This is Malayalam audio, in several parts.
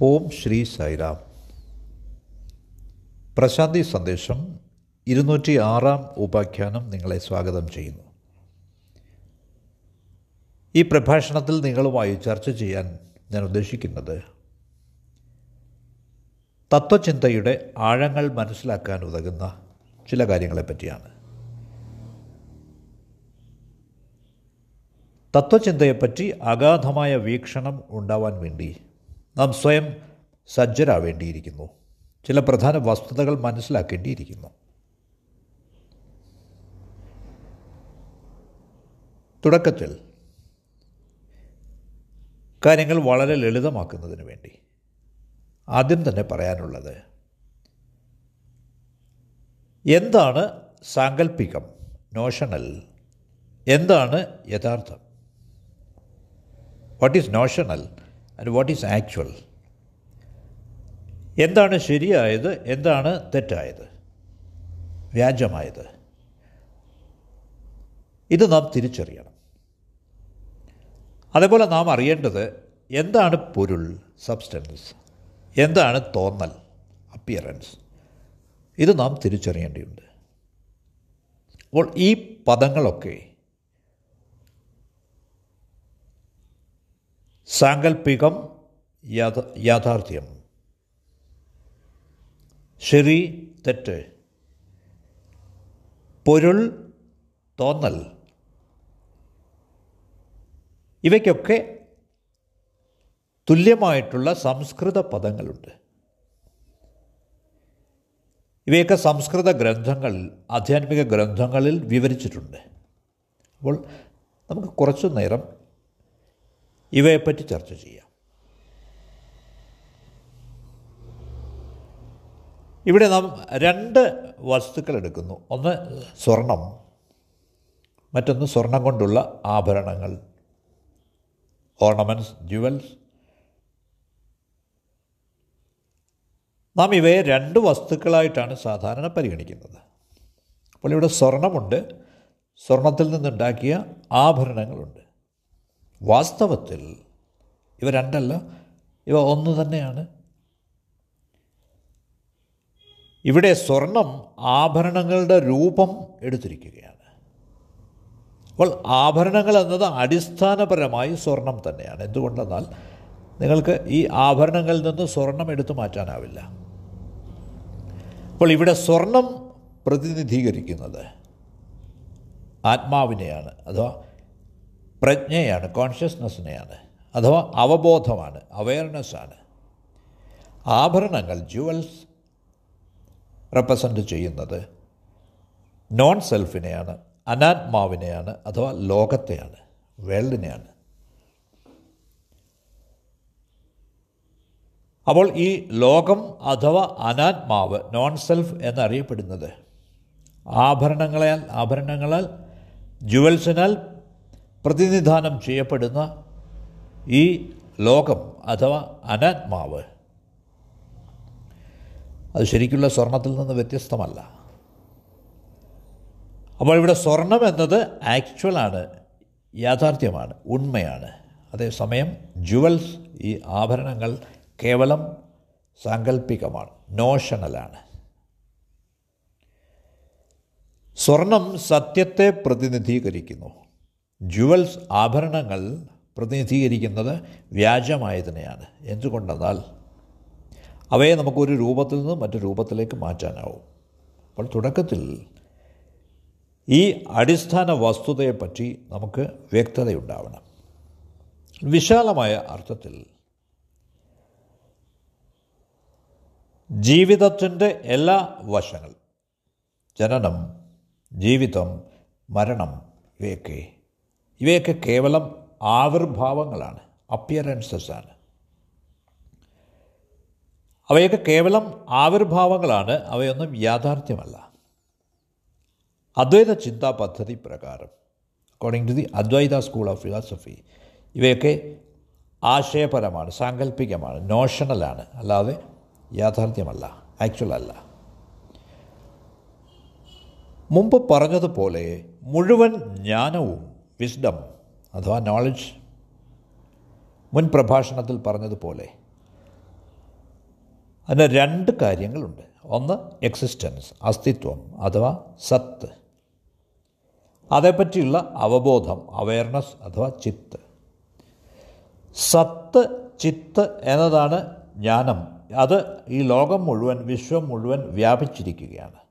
ഓം ശ്രീ സൈറാം പ്രശാന്തി സന്ദേശം ഇരുന്നൂറ്റി ആറാം ഉപാഖ്യാനം നിങ്ങളെ സ്വാഗതം ചെയ്യുന്നു. ഈ പ്രഭാഷണത്തിൽ നിങ്ങളുമായി ചർച്ച ചെയ്യാൻ ഞാൻ ഉദ്ദേശിക്കുന്നത് തത്വചിന്തയുടെ ആഴങ്ങൾ മനസ്സിലാക്കാൻ ഉതകുന്ന ചില കാര്യങ്ങളെപ്പറ്റിയാണ് തത്വചിന്തയെപ്പറ്റി അഗാധമായ വീക്ഷണം ഉണ്ടാവാൻ വേണ്ടി നാം സ്വയം സജ്ജരാവേണ്ടിയിരിക്കുന്നു. ചില പ്രധാന വസ്തുതകൾ മനസ്സിലാക്കേണ്ടിയിരിക്കുന്നു. തുടക്കത്തിൽ കാര്യങ്ങൾ വളരെ ലളിതമാക്കുന്നതിന് വേണ്ടി ആദ്യം തന്നെ പറയാനുള്ളത് എന്താണ് സാങ്കല്പികം നോഷണൽ? എന്താണ് യഥാർത്ഥം? What is notional and what is actual എന്താണ് ശരിയായത്? എന്താണ് തെറ്റായത്? വ്യാജമായത്. ഇത് നാം തിരിച്ചറിയണം. അതേപോലെ നാം അറിയേണ്ടത് എന്താണ് പൊരുൾ സബ്സ്റ്റൻസ് എന്താണ് തോന്നൽ അപ്പിയറൻസ് ഇത് നാം തിരിച്ചറിയേണ്ടിയുണ്ട് അപ്പോൾ ഈ പദങ്ങളൊക്കെ സാങ്കല്പികം യാഥ യാഥാർത്ഥ്യം. ശരി തെറ്റ്. പൊരുൾ തോന്നൽ. ഇവയ്ക്കൊക്കെ തുല്യമായിട്ടുള്ള സംസ്കൃത പദങ്ങളുണ്ട്. ഇവയൊക്കെ സംസ്കൃത ഗ്രന്ഥങ്ങളിൽ ആധ്യാത്മിക ഗ്രന്ഥങ്ങളിൽ വിവരിച്ചിട്ടുണ്ട്. അപ്പോൾ നമുക്ക് കുറച്ചു നേരം ഇവയെപ്പറ്റി ചർച്ച ചെയ്യാം. ഇവിടെ നാം രണ്ട് വസ്തുക്കൾ എടുക്കുന്നു. ഒന്ന് സ്വർണം മറ്റൊന്ന് സ്വർണം കൊണ്ടുള്ള ആഭരണങ്ങൾ. Ornaments jewels. നാം ഇവയെ രണ്ട് വസ്തുക്കളായിട്ടാണ് സാധാരണ പരിഗണിക്കുന്നത്. അപ്പോൾ ഇവിടെ സ്വർണമുണ്ട്. സ്വർണത്തിൽ നിന്നുണ്ടാക്കിയ ആഭരണങ്ങളുണ്ട്. വാസ്തവത്തിൽ ഇവ രണ്ടല്ല ഇവ ഒന്ന് തന്നെയാണ്. ഇവിടെ സ്വർണം ആഭരണങ്ങളുടെ രൂപം എടുത്തിരിക്കുകയാണ്. അപ്പോൾ ആഭരണങ്ങൾ എന്നത് അടിസ്ഥാനപരമായി സ്വർണം തന്നെയാണ്. എന്തുകൊണ്ടെന്നാൽ നിങ്ങൾക്ക് ഈ ആഭരണങ്ങളിൽ നിന്ന് സ്വർണം എടുത്തു മാറ്റാനാവില്ല. അപ്പോൾ ഇവിടെ സ്വർണം പ്രതിനിധീകരിക്കുന്നത് ആത്മാവിനെയാണ്. അഥവാ പ്രജ്ഞയാണ് കോൺഷ്യസ്നെസ്സിനെയാണ് അഥവാ അവബോധമാണ് അവയർനെസ്സാണ് ആഭരണങ്ങൾ ജുവൽസ് റെപ്രസെന്റ് ചെയ്യുന്നത് നോൺ സെൽഫിനെയാണ് അനാത്മാവിനെയാണ് അഥവാ ലോകത്തെയാണ് വേൾഡിനെയാണ് അപ്പോൾ ഈ ലോകം അഥവാ അനാത്മാവ് നോൺ സെൽഫ് എന്നറിയപ്പെടുന്നത് ആഭരണങ്ങളാൽ ആഭരണങ്ങളാൽ ജുവൽസിനാൽ പ്രതിനിധാനം ചെയ്യപ്പെടുന്ന ഈ ലോകം അഥവാ അനാത്മാവ് അത് ശരിക്കുള്ള സ്വർണത്തിൽ നിന്ന് വ്യത്യസ്തമല്ല. അപ്പോൾ ഇവിടെ സ്വർണം എന്നത് ആക്ച്വലാണ് യാഥാർത്ഥ്യമാണ് ഉണ്മയാണ്. അതേസമയം ജുവൽസ് ഈ ആഭരണങ്ങൾ കേവലം സാങ്കല്പികമാണ് നോഷണലാണ്. സ്വർണം സത്യത്തെ പ്രതിനിധീകരിക്കുന്നു. ജുവൽസ് ആഭരണങ്ങൾ പ്രതിനിധീകരിക്കുന്നത് വ്യാജമായതിനെയാണ്. എന്തുകൊണ്ടെന്നാൽ അവയെ നമുക്കൊരു രൂപത്തിൽ നിന്ന് മറ്റു രൂപത്തിലേക്ക് മാറ്റാനാവും. അപ്പോൾ തുടക്കത്തിൽ ഈ അടിസ്ഥാന വസ്തുതയെപ്പറ്റി നമുക്ക് വ്യക്തതയുണ്ടാവണം. വിശാലമായ അർത്ഥത്തിൽ ജീവിതത്തിന്റെ എല്ലാ വശങ്ങൾ ജനനം ജീവിതം മരണം ഇവയൊക്കെ ഇവയൊക്കെ കേവലം ആവിർഭാവങ്ങളാണ് അപ്പിയറൻസസ് ആണ്. അവയൊക്കെ കേവലം ആവിർഭാവങ്ങളാണ് അവയൊന്നും യാഥാർത്ഥ്യമല്ല. അദ്വൈത ചിന്താ പദ്ധതി പ്രകാരം according to the Advaita school of philosophy ഇവയൊക്കെ ആശയപരമാണ് സാങ്കല്പികമാണ് നോഷണലാണ് അല്ലാതെ യാഥാർത്ഥ്യമല്ല ആക്ച്വൽ അല്ല. മുമ്പ് പറഞ്ഞതുപോലെ മുഴുവൻ ജ്ഞാനവും വിസ്ഡം അഥവാ നോളജ് മുൻ പ്രഭാഷണത്തിൽ പറഞ്ഞതുപോലെ. അതിന് രണ്ട് കാര്യങ്ങളുണ്ട്. ഒന്ന് എക്സിസ്റ്റൻസ് അസ്തിത്വം അഥവാ സത്ത്. അതേപ്പറ്റിയുള്ള അവബോധം അവയർനെസ് അഥവാ ചിത്ത്. സത്ത് ചിത്ത് എന്നതാണ് ജ്ഞാനം. അത് ഈ ലോകം മുഴുവൻ വിശ്വം മുഴുവൻ വ്യാപിച്ചിരിക്കുകയാണ്.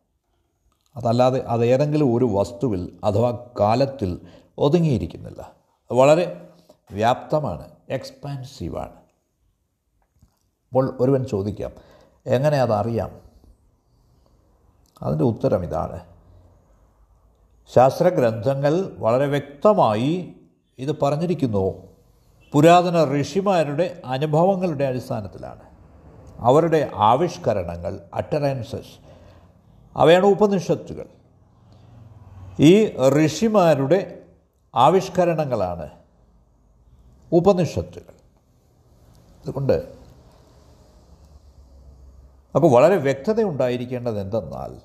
അതല്ലാതെ അത് ഏതെങ്കിലും ഒരു വസ്തുവിൽ അഥവാ കാലത്തിൽ ഒതുങ്ങിയിരിക്കുന്നില്ല. വളരെ വ്യാപ്തമാണ് എക്സ്പാൻസീവാണ് അപ്പോൾ ഒരുവൻ ചോദിക്കാം എങ്ങനെ അതറിയാം? അതിന്റെ ഉത്തരം ഇതാണ്. ശാസ്ത്രഗ്രന്ഥങ്ങൾ വളരെ വ്യക്തമായി ഇത് പറഞ്ഞിരിക്കുന്നു. പുരാതന ഋഷിമാരുടെ അനുഭവങ്ങളുടെ അടിസ്ഥാനത്തിലാണ്. അവരുടെ ആവിഷ്കരണങ്ങൾ അട്ടറൻസസ് അവയാണ് ഉപനിഷത്തുകൾ. ഈ ഋഷിമാരുടെ ആവിഷ്കരണങ്ങളാണ് ഉപനിഷത്തുകൾ. അതുകൊണ്ട് അപ്പോൾ വളരെ വ്യക്തത ഉണ്ടായിരിക്കേണ്ടത് എന്തെന്നാൽ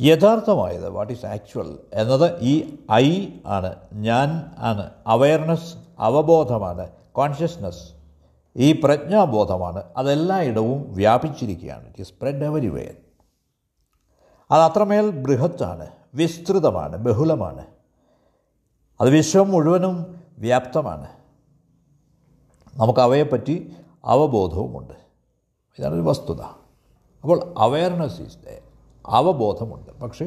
യഥാർത്ഥമായത് വാട്ട് ഈസ് ആക്ച്വൽ എന്നത് ഈ ഐ ആണ് ഞാൻ ആണ് അവയർനെസ് അവബോധമാണ് കോൺഷ്യസ്നസ് ഈ പ്രജ്ഞാബോധമാണ് അതെല്ലായിടവും വ്യാപിച്ചിരിക്കുകയാണ്. ഇറ്റ് ഈസ് സ്പ്രെഡ് എവരിവെയർ അത് അത്രമേൽ ബൃഹത്താണ് വിസ്തൃതമാണ് ബഹുലമാണ്. അത് വിശ്വം മുഴുവനും വ്യാപ്തമാണ്. നമുക്ക് അവയെപ്പറ്റി അവബോധവുമുണ്ട്. ഇതാണൊരു വസ്തുത. അപ്പോൾ അവയർനെസ് ഈസ് ഡേ അവബോധമുണ്ട്. പക്ഷേ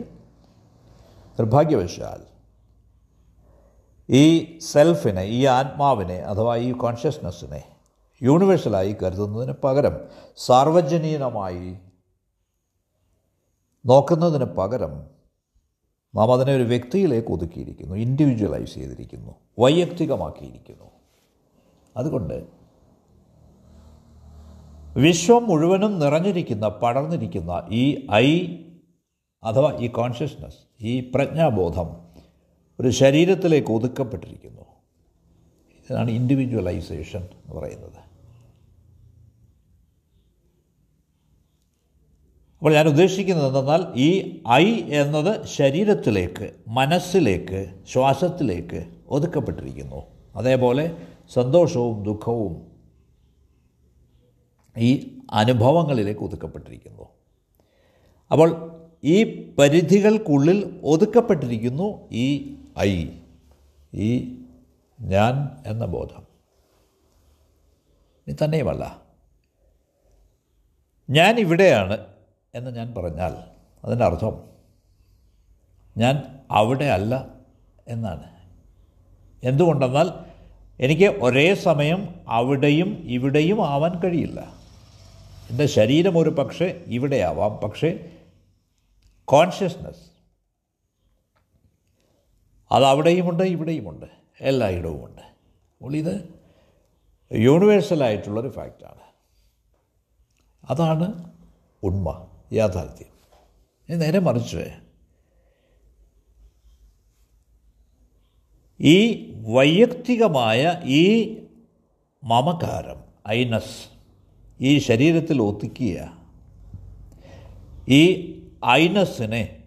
നിർഭാഗ്യവശാൽ ഈ സെൽഫിനെ ഈ ആത്മാവിനെ അഥവാ ഈ കോൺഷ്യസ്നെസ്സിനെ യൂണിവേഴ്സലായി കരുതുന്നതിന് പകരം സാർവജനീനമായി നോക്കുന്നതിന് പകരം നാം അതിനെ ഒരു വ്യക്തിയിലേക്ക് ഒതുക്കിയിരിക്കുന്നു ഇൻഡിവിജ്വലൈസ് ചെയ്തിരിക്കുന്നു വൈയക്തികമാക്കിയിരിക്കുന്നു. അതുകൊണ്ട് വിശ്വം മുഴുവനും നിറഞ്ഞിരിക്കുന്ന പടർന്നിരിക്കുന്ന ഈ ഐ അഥവാ ഈ കോൺഷ്യസ്നസ് ഈ പ്രജ്ഞാബോധം ഒരു ശരീരത്തിലേക്ക് ഒതുക്കപ്പെട്ടിരിക്കുന്നു. ഇതാണ് ഇൻഡിവിജ്വലൈസേഷൻ എന്ന് പറയുന്നത്. അപ്പോൾ ഞാൻ ഉദ്ദേശിക്കുന്നത് എന്തെന്നാൽ ഈ ഐ എന്നത് ശരീരത്തിലേക്ക് മനസ്സിലേക്ക് ശ്വാസത്തിലേക്ക് ഒതുക്കപ്പെട്ടിരിക്കുന്നു. അതേപോലെ സന്തോഷവും ദുഃഖവും ഈ അനുഭവങ്ങളിലേക്ക് ഒതുക്കപ്പെട്ടിരിക്കുന്നു. അപ്പോൾ ഈ പരിധികൾക്കുള്ളിൽ ഒതുക്കപ്പെട്ടിരിക്കുന്നു ഈ ഐ ഈ ഞാൻ എന്ന ബോധം. തന്നെയുമല്ല. ഞാൻ ഇവിടെയാണ് എന്ന് ഞാൻ പറഞ്ഞാൽ അതിന്റെ അർത്ഥം ഞാൻ അവിടെ അല്ല എന്നാണ്. എന്തുകൊണ്ടെന്നാൽ എനിക്ക് ഒരേ സമയം അവിടെയും ഇവിടെയും ആവാൻ കഴിയില്ല. എന്റെ ശരീരം ഒരു പക്ഷേ ഇവിടെയാവാം. പക്ഷേ കോൺഷ്യസ്നസ് അത് അവിടെയുമുണ്ട് ഇവിടെയുമുണ്ട് എല്ലായിടവുമുണ്ട്. അപ്പോൾ ഇത് യൂണിവേഴ്സലായിട്ടുള്ളൊരു ഫാക്റ്റാണ് അതാണ് ഉണ്മ. യാഥാർത്ഥ്യം. ഇനി നേരെ മറിച്ച്. ഈ വൈയക്തികമായ ഈ മമകാരം ഐനസ് ഈ ശരീരത്തിൽ ഒതുക്കിയ ഈ ഐനസിനെ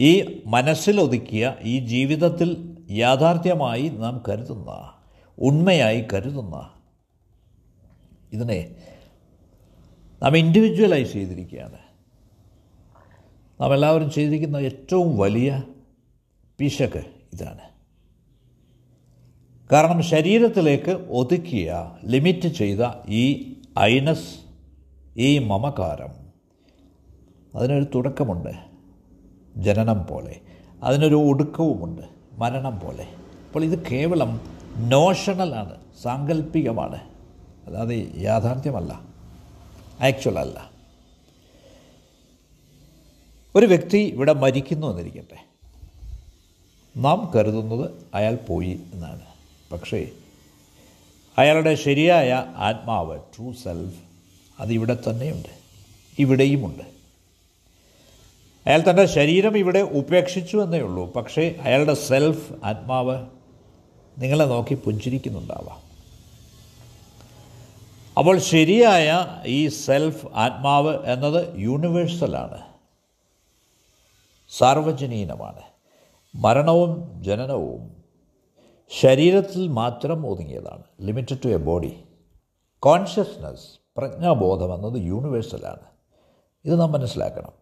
ഈ മനസ്സിലൊതുക്കിയ ഈ ജീവിതത്തിൽ യാഥാർത്ഥ്യമായി നാം കരുതുന്ന ഉണ്മയായി കരുതുന്ന ഇതിനെ നാം ഇൻഡിവിജ്വലൈസ് ചെയ്തിരിക്കുകയാണ്. നാം എല്ലാവരും ചെയ്തിരിക്കുന്ന ഏറ്റവും വലിയ പിശക് ഇതാണ്. കാരണം ശരീരത്തിലേക്ക് ഒതുക്കിയ ലിമിറ്റ് ചെയ്ത ഈ ഐനസ് ഈ മമകാരം അതിനൊരു തുടക്കമുണ്ട്. ജനനം പോലെ. അതിനൊരു ഒടുക്കവുമുണ്ട്. മരണം പോലെ. അപ്പോൾ ഇത് കേവലം നോഷണലാണ് സാങ്കല്പികമാണ് അല്ലാതെ യാഥാർത്ഥ്യമല്ല. ആക്ച്വൽ അല്ല. ഒരു വ്യക്തി ഇവിടെ മരിക്കുന്നു എന്നിരിക്കട്ടെ. നാം കരുതുന്നത് അയാൾ പോയി എന്നാണ്. പക്ഷേ അയാളുടെ ശരിയായ ആത്മാവ് ട്രൂ സെൽഫ് അതിവിടെ തന്നെയുണ്ട്. ഇവിടെയുമുണ്ട്. അയാൾ തന്റെ ശരീരം ഇവിടെ ഉപേക്ഷിച്ചു എന്നേ ഉള്ളൂ. പക്ഷേ അയാളുടെ സെൽഫ് ആത്മാവ് നിങ്ങളെ നോക്കി പുഞ്ചിരിക്കുന്നുണ്ടാവാം. അപ്പോൾ ശരിയായ ഈ സെൽഫ് ആത്മാവ് എന്നത് യൂണിവേഴ്സലാണ്. സാർവജനീനമാണ്. മരണവും ജനനവും ശരീരത്തിൽ മാത്രം ഒതുങ്ങിയതാണ്. Limited to a body consciousness പ്രജ്ഞാബോധം എന്നത് യൂണിവേഴ്സലാണ്. ഇത് നാം മനസ്സിലാക്കണം.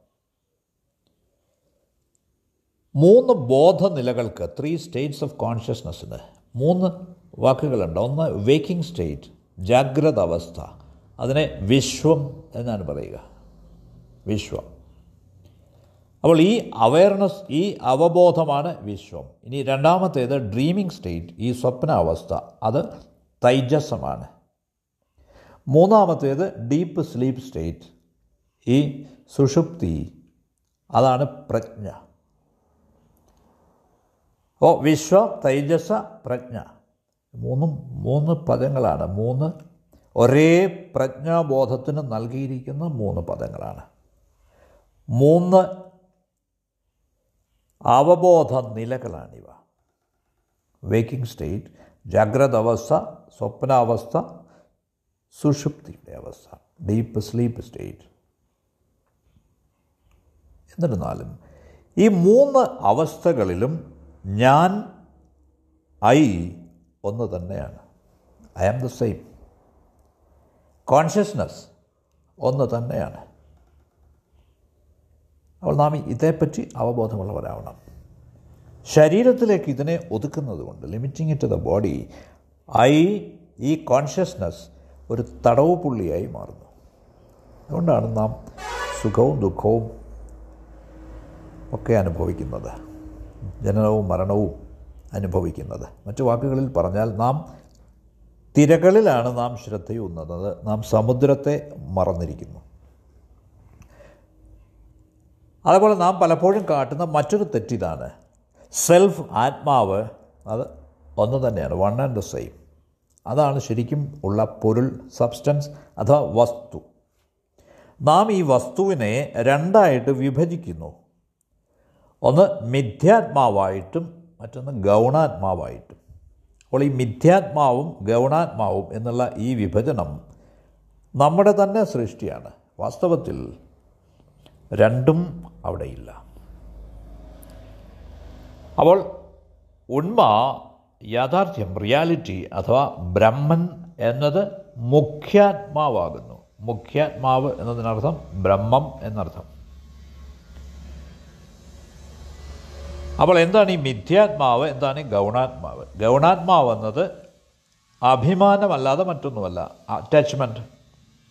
മൂന്ന് ബോധനിലകൾക്ക് ത്രീ സ്റ്റേറ്റ്സ് ഓഫ് കോൺഷ്യസ്നസ്സിന് മൂന്ന് വാക്കുകളുണ്ട്. ഒന്ന് വേക്കിംഗ് സ്റ്റേറ്റ് ജാഗ്രത അവസ്ഥ അതിനെ വിശ്വം എന്നാണ് പറയുക. വിശ്വം. അപ്പോൾ ഈ അവയർനെസ് ഈ അവബോധമാണ് വിശ്വം. ഇനി രണ്ടാമത്തേത് ഡ്രീമിംഗ് സ്റ്റേറ്റ് ഈ സ്വപ്നാവസ്ഥ. അത് തൈജസമാണ്. മൂന്നാമത്തേത് ഡീപ്പ് സ്ലീപ്പ് സ്റ്റേറ്റ് ഈ സുഷുപ്തി. അതാണ് പ്രജ്ഞ. അപ്പോൾ വിശ്വ തൈജസ പ്രജ്ഞ. മൂന്നും മൂന്ന് പദങ്ങളാണ്. മൂന്ന് ഒരേ പ്രജ്ഞാബോധത്തിന് നൽകിയിരിക്കുന്ന മൂന്ന് പദങ്ങളാണ്. മൂന്ന് അവബോധ നിലകളാണിവ വേക്കിംഗ് സ്റ്റേറ്റ് ജാഗ്രത അവസ്ഥ സ്വപ്നാവസ്ഥ സുഷുപ്തിയുടെ അവസ്ഥ ഡീപ്പ് സ്ലീപ്പ് സ്റ്റേറ്റ്. എന്നിരുന്നാലും ഈ മൂന്ന് അവസ്ഥകളിലും ഞാൻ ഐ ഒന്ന് തന്നെയാണ്. I am the same consciousness ഒന്ന് തന്നെയാണ്. അപ്പോൾ നാം ഇതേപ്പറ്റി അവബോധമുള്ളവരാവണം. ശരീരത്തിലേക്ക് ഇതിനെ ഒതുക്കുന്നത് കൊണ്ട് limiting it the body I ഈ കോൺഷ്യസ്നസ് ഒരു തടവ് പുള്ളിയായി മാറുന്നു. അതുകൊണ്ടാണ് നാം സുഖവും ദുഃഖവും ഒക്കെ അനുഭവിക്കുന്നത്. ജനനവും മരണവും അനുഭവിക്കുന്നത്. മറ്റു വാക്കുകളിൽ പറഞ്ഞാൽ നാം തിരകളിലാണ് നാം ശ്രദ്ധയൂന്നുന്നത്. നാം സമുദ്രത്തെ മറന്നിരിക്കുന്നു. അതുപോലെ നാം പലപ്പോഴും കാട്ടുന്ന മറ്റൊരു തെറ്റിതാണ്. സെൽഫ് ആത്മാവ് അത് ഒന്ന് തന്നെയാണ്. വൺ ആൻഡ് ദ സെയിം അതാണ് ശരിക്കും ഉള്ള പൊരുൾ സബ്സ്റ്റൻസ് അഥവാ വസ്തു. നാം ഈ വസ്തുവിനെ രണ്ടായിട്ട് വിഭജിക്കുന്നു. ഒന്ന് മിഥ്യാത്മാവായിട്ടും മറ്റൊന്ന് ഗൗണാത്മാവായിട്ടും. അപ്പോൾ ഈ മിഥ്യാത്മാവും ഗൗണാത്മാവും എന്നുള്ള ഈ വിഭജനം നമ്മുടെ തന്നെ സൃഷ്ടിയാണ്. വാസ്തവത്തിൽ രണ്ടും അവിടെയില്ല. അപ്പോൾ ഉണ്മ യാഥാർത്ഥ്യം റിയാലിറ്റി അഥവാ ബ്രഹ്മൻ എന്നത് മുഖ്യാത്മാവാകുന്നു. മുഖ്യാത്മാവ് എന്നതിനർത്ഥം ബ്രഹ്മം എന്നർത്ഥം. അപ്പോൾ എന്താണ് ഈ മിഥ്യാത്മാവ്? എന്താണ് ഈ ഗൗണാത്മാവ്? ഗൗണാത്മാവ് എന്നത് അഭിമാനമല്ലാതെ മറ്റൊന്നുമല്ല അറ്റാച്ച്മെന്റ്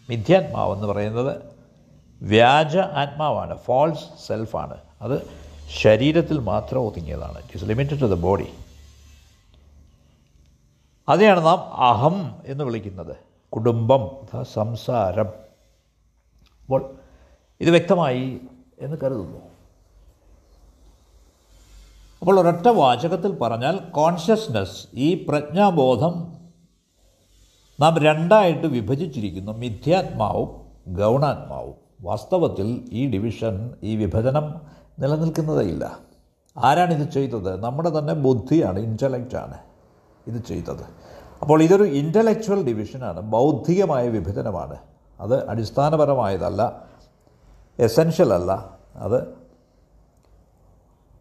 മിഥ്യാത്മാവ് എന്ന് പറയുന്നത് വ്യാജ ആത്മാവാണ് ഫോൾസ് സെൽഫാണ് അത് ശരീരത്തിൽ മാത്രം ഒതുങ്ങിയതാണ്. It is limited to the body അതെയാണ് നാം അഹം എന്ന് വിളിക്കുന്നത്. കുടുംബം സംസാരം. അപ്പോൾ ഇത് വ്യക്തമായി എന്ന് കരുതുന്നു. അപ്പോൾ ഒരൊറ്റ വാചകത്തിൽ പറഞ്ഞാൽ കോൺഷ്യസ്നസ് ഈ പ്രജ്ഞാബോധം നാം രണ്ടായിട്ട് വിഭജിച്ചിരിക്കുന്നു. മിഥ്യാത്മാവും ഗൗണാത്മാവും. വാസ്തവത്തിൽ ഈ ഡിവിഷൻ ഈ വിഭജനം നിലനിൽക്കുന്നതേയില്ല. ആരാണിത് ചെയ്തത്? നമ്മുടെ തന്നെ ബുദ്ധിയാണ് ഇന്റലക്റ്റാണ് ഇത് ചെയ്തത്. അപ്പോൾ ഇതൊരു ഇന്റലക്ച്വൽ ഡിവിഷനാണ് ബൗദ്ധികമായ വിഭജനമാണ്. അത് അടിസ്ഥാനപരമായതല്ല എസെൻഷ്യൽ അല്ല അത്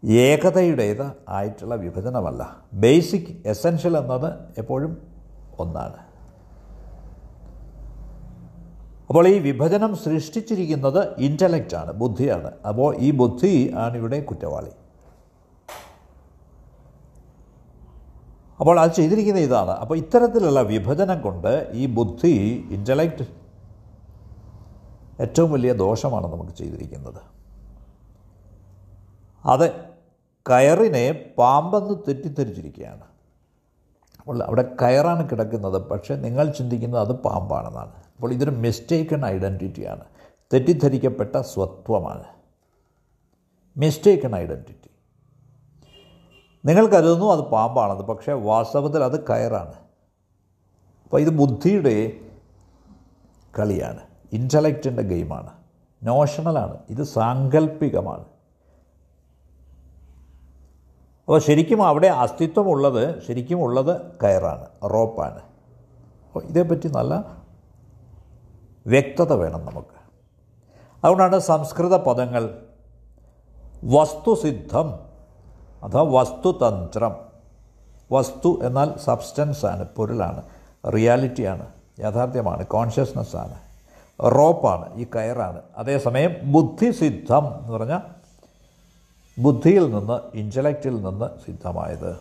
ഏകതയുടേത് ആയിട്ടുള്ള വിഭജനമല്ല. ബേസിക് എസെൻഷ്യൽ എന്നത് എപ്പോഴും ഒന്നാണ്. അപ്പോൾ ഈ വിഭജനം സൃഷ്ടിച്ചിരിക്കുന്നത് ഇന്റലക്റ്റാണ് ബുദ്ധിയാണ്. അപ്പോൾ ഈ ബുദ്ധി ആണ് ഇവിടെ കുറ്റവാളി. അപ്പോൾ അത് ചെയ്തിരിക്കുന്ന ഇതാണ്. അപ്പോൾ ഇത്തരത്തിലുള്ള വിഭജനം കൊണ്ട് ഈ ബുദ്ധി ഇന്റലക്റ്റ് ഏറ്റവും വലിയ ദോഷമാണ് നമുക്ക് ചെയ്തിരിക്കുന്നത്. അത് കയറിനെ പാമ്പെന്ന് തെറ്റിദ്ധരിച്ചിരിക്കുകയാണ്. അപ്പോൾ അവിടെ കയറാണ് കിടക്കുന്നത്. പക്ഷേ നിങ്ങൾ ചിന്തിക്കുന്നത് അത് പാമ്പാണെന്നാണ്. അപ്പോൾ ഇതൊരു മിസ്റ്റേക്കൺ ഐഡന്റിറ്റിയാണ് തെറ്റിദ്ധരിക്കപ്പെട്ട സ്വത്വമാണ്. മിസ്റ്റേക്കൺ ഐഡന്റിറ്റി നിങ്ങൾ കരുതുന്നു അത് പാമ്പാണെന്ന്. പക്ഷേ വാസ്തവത്തിൽ അത് കയറാണ്. അപ്പോൾ ഇത് ബുദ്ധിയുടെ കളിയാണ്. ഇന്റലക്റ്റിന്റെ ഗെയിമാണ്. നോഷണലാണ് ഇത് സാങ്കല്പികമാണ് അപ്പോൾ ശരിക്കും അവിടെ അസ്തിത്വമുള്ളത് ശരിക്കും ഉള്ളത് കയറാണ് റോപ്പാണ്. അപ്പോൾ ഇതേപ്പറ്റി നല്ല വ്യക്തത വേണം നമുക്ക്. അതുകൊണ്ടാണ് സംസ്കൃത പദങ്ങൾ വസ്തുസിദ്ധം അഥവാ വസ്തുതന്ത്രം. വസ്തു എന്നാൽ സബ്സ്റ്റൻസാണ് പൊരുളാണ് റിയാലിറ്റിയാണ് യാഥാർത്ഥ്യമാണ് കോൺഷ്യസ്നെസ്സാണ് റോപ്പാണ് ഈ കയറാണ്. അതേസമയം ബുദ്ധിസിദ്ധം എന്ന് പറഞ്ഞാൽ ബുദ്ധിയിൽ നിന്ന് ഇന്റലക്റ്റിൽ നിന്ന് സിദ്ധമായത്.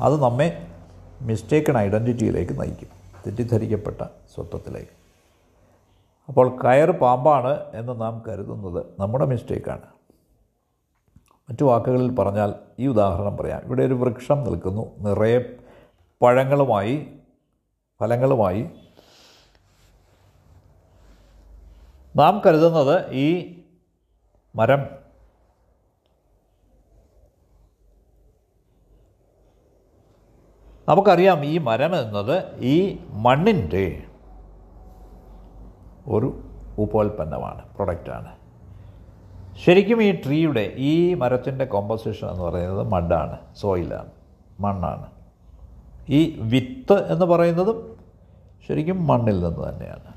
അത് നമ്മെ മിസ്റ്റേക്കൺ ഐഡന്റിറ്റിയിലേക്ക് നയിക്കും. തെറ്റിദ്ധരിക്കപ്പെട്ട സ്വത്വത്തിലേക്ക്. അപ്പോൾ കയർ പാമ്പാണ് എന്ന് നാം കരുതുന്നത് നമ്മുടെ മിസ്റ്റേക്കാണ് മറ്റു വാക്കുകളിൽ പറഞ്ഞാൽ ഈ ഉദാഹരണം പറയാം. ഇവിടെ ഒരു വൃക്ഷം നിൽക്കുന്നു. നിറയെ പഴങ്ങളുമായി ഫലങ്ങളുമായി. നാം കരുതുന്നത് ഈ മരം നമുക്കറിയാം ഈ മരം എന്നത് ഈ മണ്ണിന്റെ ഒരു ഉപോൽപ്പന്നമാണ് പ്രൊഡക്റ്റാണ്. ശരിക്കും ഈ ട്രീയുടെ ഈ മരത്തിന്റെ കോമ്പോസിഷൻ എന്ന് പറയുന്നത് മഡാണ് സോയിലാണ് മണ്ണാണ്. ഈ വിത്ത് എന്ന് പറയുന്നതും ശരിക്കും മണ്ണിൽ നിന്ന് തന്നെയാണ്.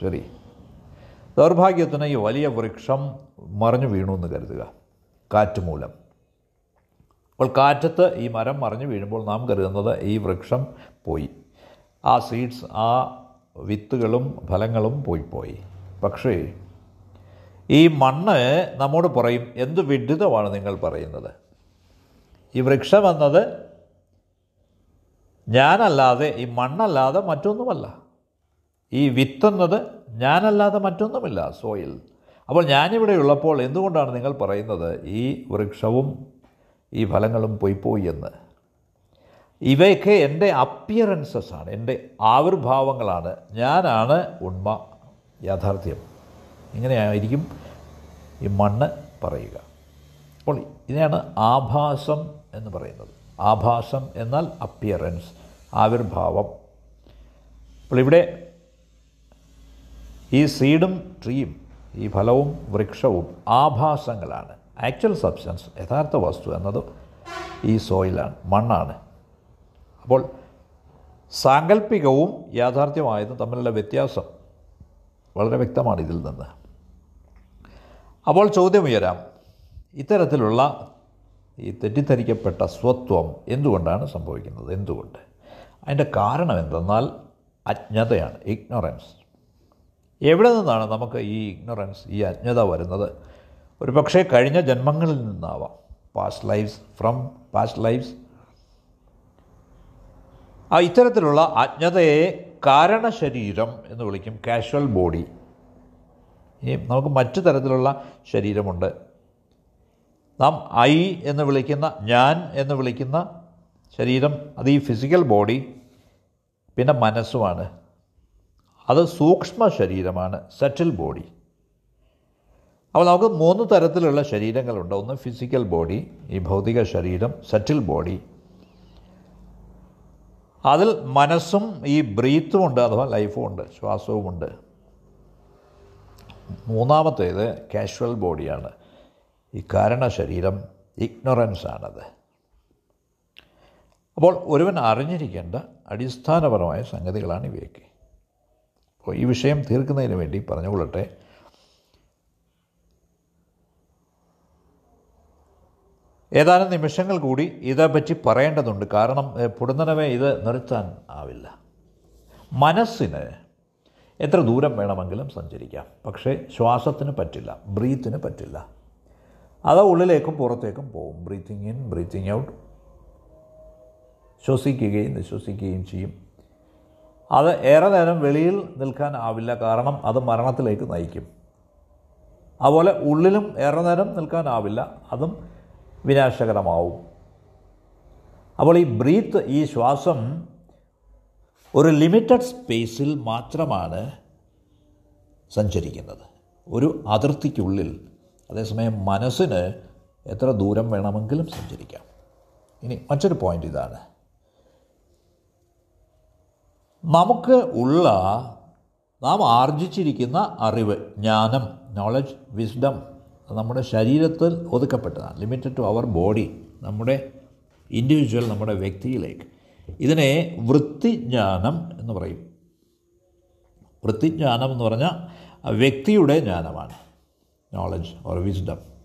ശരി. ദൗർഭാഗ്യത്തിന് ഈ വലിയ വൃക്ഷം മറിഞ്ഞു വീണു എന്ന് കരുതുക. കാറ്റ് മൂലം അപ്പോൾ കാറ്റത്ത് ഈ മരം മറിഞ്ഞു വീഴുമ്പോൾ നാം കരുതുന്നത് ഈ വൃക്ഷം പോയി. ആ സീഡ്സ് ആ വിത്തുകളും ഫലങ്ങളും പോയി പോയി പക്ഷേ ഈ മണ്ണ് നമ്മോട് പറയും എന്ത് വിഡിതമാണ് നിങ്ങൾ പറയുന്നത്? ഈ വൃക്ഷം എന്നത് ഞാനല്ലാതെ ഈ മണ്ണല്ലാതെ മറ്റൊന്നുമല്ല. ഈ വിത്തെന്നത് ഞാനല്ലാതെ മറ്റൊന്നുമില്ല സോയിൽ അപ്പോൾ ഞാനിവിടെ ഉള്ളപ്പോൾ എന്തുകൊണ്ടാണ് നിങ്ങൾ പറയുന്നത് ഈ വൃക്ഷവും ഈ ഫലങ്ങളും പോയി പോയി എന്ന്. ഇവയൊക്കെ എന്റെ അപ്പിയറൻസസ് ആണ് എന്റെ ആവിർഭാവങ്ങളാണ്. ഞാനാണ് ഉണ്മ യാഥാർത്ഥ്യം. ഇങ്ങനെയായിരിക്കും ഈ മണ്ണ് പറയുക. അപ്പോൾ ഇതിനെയാണ് ആഭാസം എന്ന് പറയുന്നത്. ആഭാസം എന്നാൽ അപ്പിയറൻസ് ആവിർഭാവം. അപ്പോൾ ഇവിടെ ഈ സീഡും ട്രീയും ഈ ഫലവും വൃക്ഷവും ആഭാസങ്ങളാണ്. ആക്ച്വൽ സബ്സ്റ്റൻസ് യഥാർത്ഥ വസ്തു എന്നത് ഈ സോയിലാണ് മണ്ണാണ്. അപ്പോൾ സാങ്കല്പികവും യാഥാർത്ഥ്യമായതും തമ്മിലുള്ള വ്യത്യാസം. വളരെ വ്യക്തമാണ് ഇതിൽ നിന്ന്. അപ്പോൾ ചോദ്യം ഉയരാം ഇത്തരത്തിലുള്ള ഈ തെറ്റിദ്ധരിക്കപ്പെട്ട സ്വത്വം എന്തുകൊണ്ടാണ് സംഭവിക്കുന്നത്? എന്തുകൊണ്ട്? അതിന്റെ കാരണം എന്തെന്നാൽ അജ്ഞതയാണ് ഇഗ്നോറൻസ് എവിടെ നിന്നാണ് നമുക്ക് ഈ ഇഗ്നോറൻസ് ഈ അജ്ഞത വരുന്നത്? ഒരു പക്ഷേ കഴിഞ്ഞ ജന്മങ്ങളിൽ നിന്നാവാം. Past lives from past lives ആ ഇത്തരത്തിലുള്ള അജ്ഞതയെ കാരണശരീരം എന്ന് വിളിക്കും കാഷ്വൽ ബോഡി നമുക്ക് മറ്റു തരത്തിലുള്ള ശരീരമുണ്ട്. നാം ഐ എന്ന് വിളിക്കുന്ന ഞാൻ എന്ന് വിളിക്കുന്ന ശരീരം അത് ഈ ഫിസിക്കൽ ബോഡി പിന്നെ മനസ്സുമാണ്. അത് സൂക്ഷ്മ ശരീരമാണ് സെറ്റിൽ ബോഡി അപ്പോൾ നമുക്ക് മൂന്ന് തരത്തിലുള്ള ശരീരങ്ങളുണ്ട്. ഒന്ന് ഫിസിക്കൽ ബോഡി ഈ ഭൗതിക ശരീരം സെറ്റിൽ ബോഡി അതിൽ മനസ്സും ഈ ബ്രീത്തും ഉണ്ട് അഥവാ ലൈഫും ഉണ്ട് ശ്വാസവുമുണ്ട് മൂന്നാമത്തേത് കാഷ്വൽ ബോഡിയാണ് ഈ കാരണ ശരീരം ഇഗ്നോറൻസ് ആണത്. അപ്പോൾ ഒരുവൻ അറിഞ്ഞിരിക്കേണ്ട അടിസ്ഥാനപരമായ സംഗതികളാണ് ഇവയൊക്കെ. അപ്പോൾ ഈ വിഷയം തീർക്കുന്നതിന് വേണ്ടി പറഞ്ഞുകൊള്ളട്ടെ. ഏതാനും നിമിഷങ്ങൾ കൂടി ഇതേപ്പറ്റി പറയേണ്ടതുണ്ട്. കാരണം പൊടുന്നനവേ ഇത് നിർത്താൻ ആവില്ല. മനസ്സിന് എത്ര ദൂരം വേണമെങ്കിലും സഞ്ചരിക്കാം. പക്ഷേ ശ്വാസത്തിന് പറ്റില്ല ബ്രീത്തിന് പറ്റില്ല. അത് ഉള്ളിലേക്കും പുറത്തേക്കും പോകും. Breathing in breathing out. ശ്വസിക്കുകയും നിശ്വസിക്കുകയും ചെയ്യും. അത് ഏറെ നേരം വെളിയിൽ നിൽക്കാൻ ആവില്ല. കാരണം അത് മരണത്തിലേക്ക് നയിക്കും. അതുപോലെ ഉള്ളിലും ഏറെ നേരം നിൽക്കാനാവില്ല അതും വിനാശകരമാവും. അപ്പോൾ ഈ ബ്രീത്ത് ഈ ശ്വാസം ഒരു ലിമിറ്റഡ് സ്പേസിൽ മാത്രമാണ് സഞ്ചരിക്കുന്നത്. ഒരു അതിർത്തിക്കുള്ളിൽ അതേസമയം മനസ്സിന് എത്ര ദൂരം വേണമെങ്കിലും സഞ്ചരിക്കാം. ഇനി മറ്റൊരു പോയിന്റ് ഇതാണ്. നമുക്ക് ഉള്ള നാം ആർജിച്ചിരിക്കുന്ന അറിവ് ജ്ഞാനം നോളജ് വിസ്ഡം നമ്മുടെ ശരീരത്തിൽ ഒതുക്കപ്പെട്ടതാണ്. ലിമിറ്റഡ് ടു അവർ ബോഡി നമ്മുടെ ഇൻഡിവിജ്വൽ നമ്മുടെ വ്യക്തിയിലേക്ക്. ഇതിനെ വൃത്തിജ്ഞാനം എന്ന് പറയും. വൃത്തിജ്ഞാനം എന്ന് പറഞ്ഞാൽ വ്യക്തിയുടെ ജ്ഞാനമാണ്. നോളജ് ഓർ വിസ്ഡം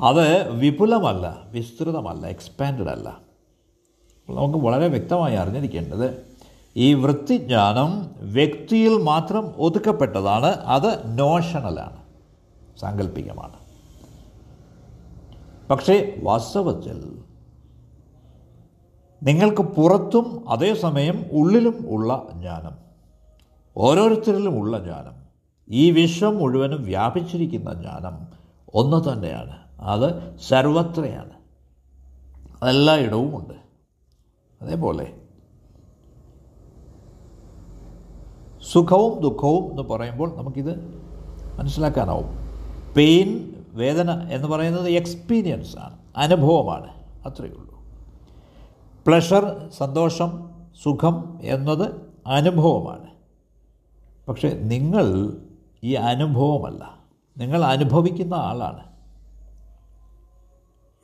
അത് വിപുലമല്ല വിസ്തൃതമല്ല എക്സ്പാൻഡഡ് അല്ല. നമുക്ക് വളരെ വ്യക്തമായി അറിഞ്ഞിരിക്കേണ്ടത് ഈ വൃത്തിജ്ഞാനം വ്യക്തിയിൽ മാത്രം ഒതുക്കപ്പെട്ടതാണ് അത് നോഷണലാണ് സാങ്കല്പികമാണ് പക്ഷേ വാസ്തവത്തിൽ നിങ്ങൾക്ക് പുറത്തും അതേസമയം ഉള്ളിലും ഉള്ള ജ്ഞാനം ഓരോരുത്തരിലും ഉള്ള ജ്ഞാനം ഈ വിശ്വം മുഴുവനും വ്യാപിച്ചിരിക്കുന്ന ജ്ഞാനം ഒന്ന് തന്നെയാണ്. അത് സർവത്രയാണ്. അതെല്ലായിടവും ഉണ്ട് അതേപോലെ സുഖവും ദുഃഖവും എന്ന് പറയുമ്പോൾ നമുക്കിത് മനസ്സിലാക്കാനാവും. പെയിൻ വേദന എന്ന് പറയുന്നത് എക്സ്പീരിയൻസ് ആണ്. അനുഭവമാണ്. അത്രയേ ഉള്ളൂ. പ്ലഷർ സന്തോഷം സുഖം എന്നത് അനുഭവമാണ്. പക്ഷേ നിങ്ങൾ ഈ അനുഭവമല്ല. നിങ്ങൾ അനുഭവിക്കുന്ന ആളാണ്.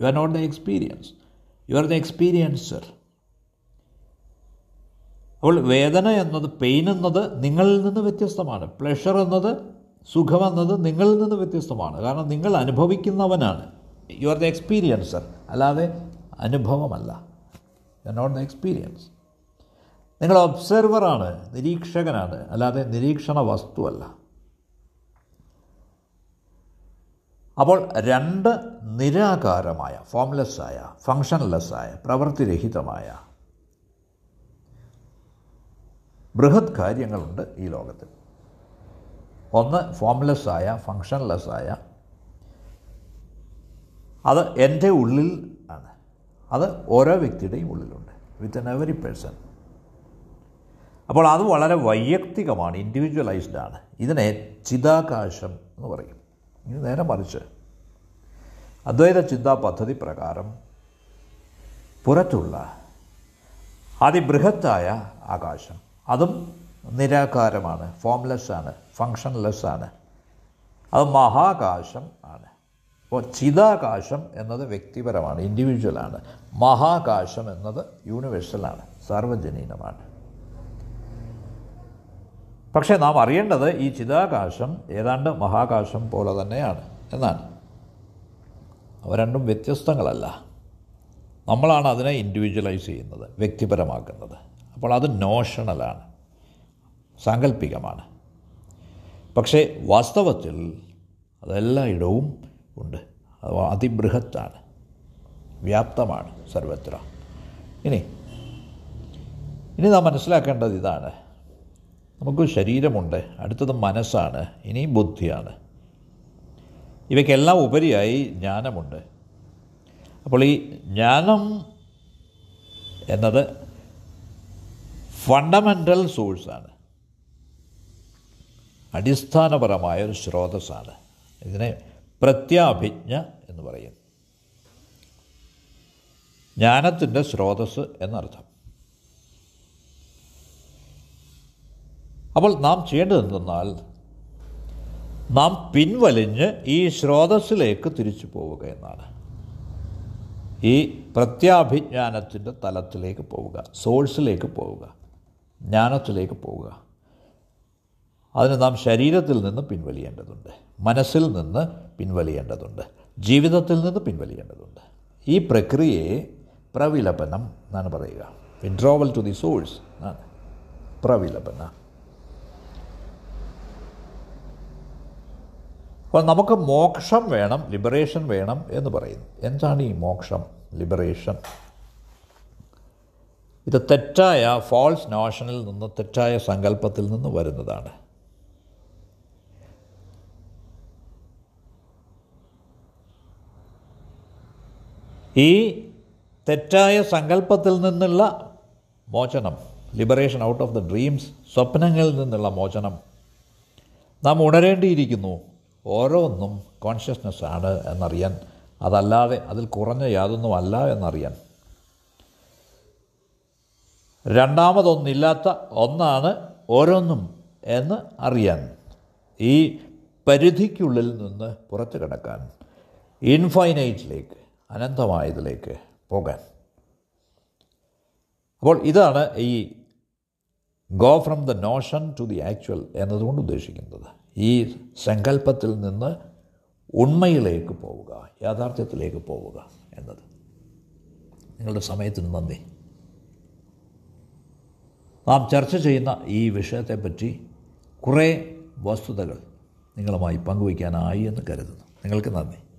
You are not the experience you are the experiencer അപ്പോൾ വേദന എന്നത് പെയിൻ എന്നത് നിങ്ങളിൽ നിന്ന് വ്യത്യസ്തമാണ്. പ്ലഷർ എന്നത് സുഖമെന്നത് നിങ്ങളിൽ നിന്ന് വ്യത്യസ്തമാണ്. കാരണം നിങ്ങൾ അനുഭവിക്കുന്നവനാണ്. യു ആർ ദ എക്സ്പീരിയൻസർ അല്ലാതെ അനുഭവമല്ല. You are not the experience നിങ്ങൾ ഒബ്സർവറാണ് നിരീക്ഷകനാണ്. അല്ലാതെ നിരീക്ഷണ വസ്തുവല്ല. അപ്പോൾ രണ്ട് നിരാകാരമായ ഫോംലെസ്സായ ഫങ്ഷൻലെസ്സായ പ്രവൃത്തിരഹിതമായ ബൃഹത് കാര്യങ്ങളുണ്ട് ഈ ലോകത്തിൽ. ഒന്ന് ഫോംലെസ്സായ ഫങ്ഷൻലെസ്സായ. അത് എന്റെ ഉള്ളിൽ ആണ്. അത് ഓരോ വ്യക്തിയുടെയും ഉള്ളിലുണ്ട്. വിത്ത് എൻ എവറി പേഴ്സൺ അപ്പോൾ അത് വളരെ വൈയക്തികമാണ് ഇൻഡിവിജ്വലൈസ്ഡ് ആണ്. ഇതിനെ ചിതാകാശം എന്ന് പറയും. ഇനി നേരെ മറിച്ച്. അദ്വൈത ചിന്താ പദ്ധതി പ്രകാരം പുറത്തുള്ള അതിബൃഹത്തായ ആകാശം. അതും നിരാകാരമാണ് ഫോംലെസ് ആണ് ഫങ്ഷൻലെസ് ആണ്. അത് മഹാകാശം ആണ്. അപ്പോൾ ചിതാകാശം എന്നത് വ്യക്തിപരമാണ് ഇൻഡിവിജ്വലാണ് മഹാകാശം എന്നത് യൂണിവേഴ്സലാണ് സാർവജനീനമാണ്. പക്ഷേ നാം അറിയേണ്ടത് ഈ ചിതാകാശം ഏതാണ്ട് മഹാകാശം പോലെ തന്നെയാണ് എന്നാണ്. അവ രണ്ടും വ്യത്യസ്തങ്ങളല്ല. നമ്മളാണ് അതിനെ ഇൻഡിവിജ്വലൈസ് ചെയ്യുന്നത് വ്യക്തിപരമാക്കുന്നത്. അപ്പോൾ അത് നോഷണലാണ് സാങ്കല്പികമാണ് പക്ഷേ വാസ്തവത്തിൽ അതെല്ലായിടവും ഉണ്ട്. അത് അതിബൃഹത്താണ്. വ്യാപ്തമാണ് സർവത്ര. ഇനി ഇനി നാം മനസ്സിലാക്കേണ്ടത് ഇതാണ്. നമുക്ക് ശരീരമുണ്ട് അടുത്തത് മനസ്സാണ് ഇനി ബുദ്ധിയാണ്. ഇവയ്ക്കെല്ലാം ഉപരിയായി ജ്ഞാനമുണ്ട്. അപ്പോൾ ഈ ജ്ഞാനം എന്നത് ഫണ്ടമെന്റൽ സോഴ്സാണ് അടിസ്ഥാനപരമായ ഒരു സ്രോതസ്സാണ് ഇതിനെ പ്രത്യാഭിജ്ഞ എന്ന് പറയും. ജ്ഞാനത്തിന്റെ സ്രോതസ് എന്നർത്ഥം. അപ്പോൾ നാം ചെയ്യേണ്ടത് എന്തെന്നാൽ നാം പിൻവലിഞ്ഞ് ഈ സ്രോതസ്സിലേക്ക് തിരിച്ചു പോവുക എന്നാണ്. ഈ പ്രത്യാഭിജ്ഞാനത്തിന്റെ തലത്തിലേക്ക് പോവുക സോഴ്സിലേക്ക് പോവുക. ജ്ഞാനത്തിലേക്ക് പോവുക. അതിന് നാം ശരീരത്തിൽ നിന്ന് പിൻവലിയേണ്ടതുണ്ട്. മനസ്സിൽ നിന്ന് പിൻവലിയേണ്ടതുണ്ട്. ജീവിതത്തിൽ നിന്ന് പിൻവലിയേണ്ടതുണ്ട്. ഈ പ്രക്രിയയെ പ്രവിലപനം എന്നാണ് പറയുക. വിഡ്രോവൽ ടു ദി സോഴ്സ് എന്നാണ്. പ്രവിലപന. അപ്പോൾ നമുക്ക് മോക്ഷം വേണം ലിബറേഷൻ വേണം എന്ന് പറയുന്നു. എന്താണ് ഈ മോക്ഷം ലിബറേഷൻ? ഇത് തെറ്റായ ഫോൾസ് നോഷനിൽ നിന്ന് തെറ്റായ സങ്കല്പത്തിൽ നിന്ന് വരുന്നതാണ്. ഈ തെറ്റായ സങ്കല്പത്തിൽ നിന്നുള്ള മോചനം liberation out of the dreams സ്വപ്നങ്ങളിൽ നിന്നുള്ള മോചനം നാം ഉണരേണ്ടിയിരിക്കുന്നു. ഓരോന്നും കോൺഷ്യസ്നെസ് ആണ് എന്നറിയാൻ അതല്ലാതെ അതിൽ കുറഞ്ഞ യാതൊന്നും അല്ല എന്നറിയാൻ. രണ്ടാമതൊന്നില്ലാത്ത ഒന്നാണ് ഓരോന്നും എന്ന് അറിയാൻ. ഈ പരിധിക്കുള്ളിൽ നിന്ന് പുറത്തു കിടക്കാൻ ഇൻഫൈനൈറ്റിലേക്ക് അനന്തമായതിലേക്ക് പോകാൻ. അപ്പോൾ ഇതാണ് ഈ go from the notion to the actual എന്നതുകൊണ്ട് ഉദ്ദേശിക്കുന്നത്. ഈ സങ്കല്പത്തിൽ നിന്ന് ഉണ്മയിലേക്ക് പോവുക യാഥാർത്ഥ്യത്തിലേക്ക് പോവുക എന്നത്. നിങ്ങളുടെ സമയത്തിന് നന്ദി. നാം ചർച്ച ചെയ്യുന്ന ഈ വിഷയത്തെപ്പറ്റി കുറേ വസ്തുതകൾ നിങ്ങളുമായി പങ്കുവയ്ക്കാനായി എന്ന് കരുതുന്നു. നിങ്ങൾക്ക് നന്ദി.